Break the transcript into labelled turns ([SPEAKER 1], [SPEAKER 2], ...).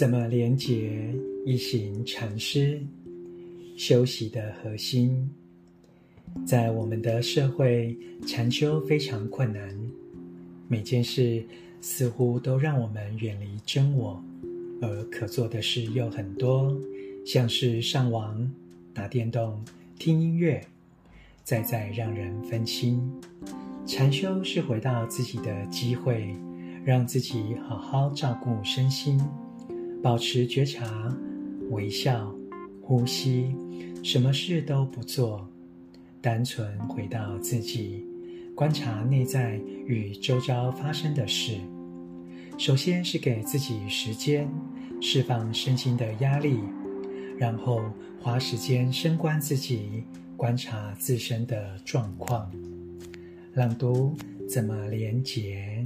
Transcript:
[SPEAKER 1] 怎么连接一行禅师修习的核心？在我们的社会，禅修非常困难，每件事似乎都让我们远离真我，而可做的事又很多，像是上网、打电动、听音乐，再再让人分心。禅修是回到自己的机会，让自己好好照顾身心。保持觉察，微笑，呼吸，什么事都不做，单纯回到自己，观察内在与周遭发生的事。首先是给自己时间，释放身心的压力，然后花时间深观自己，观察自身的状况。朗读：怎么连结？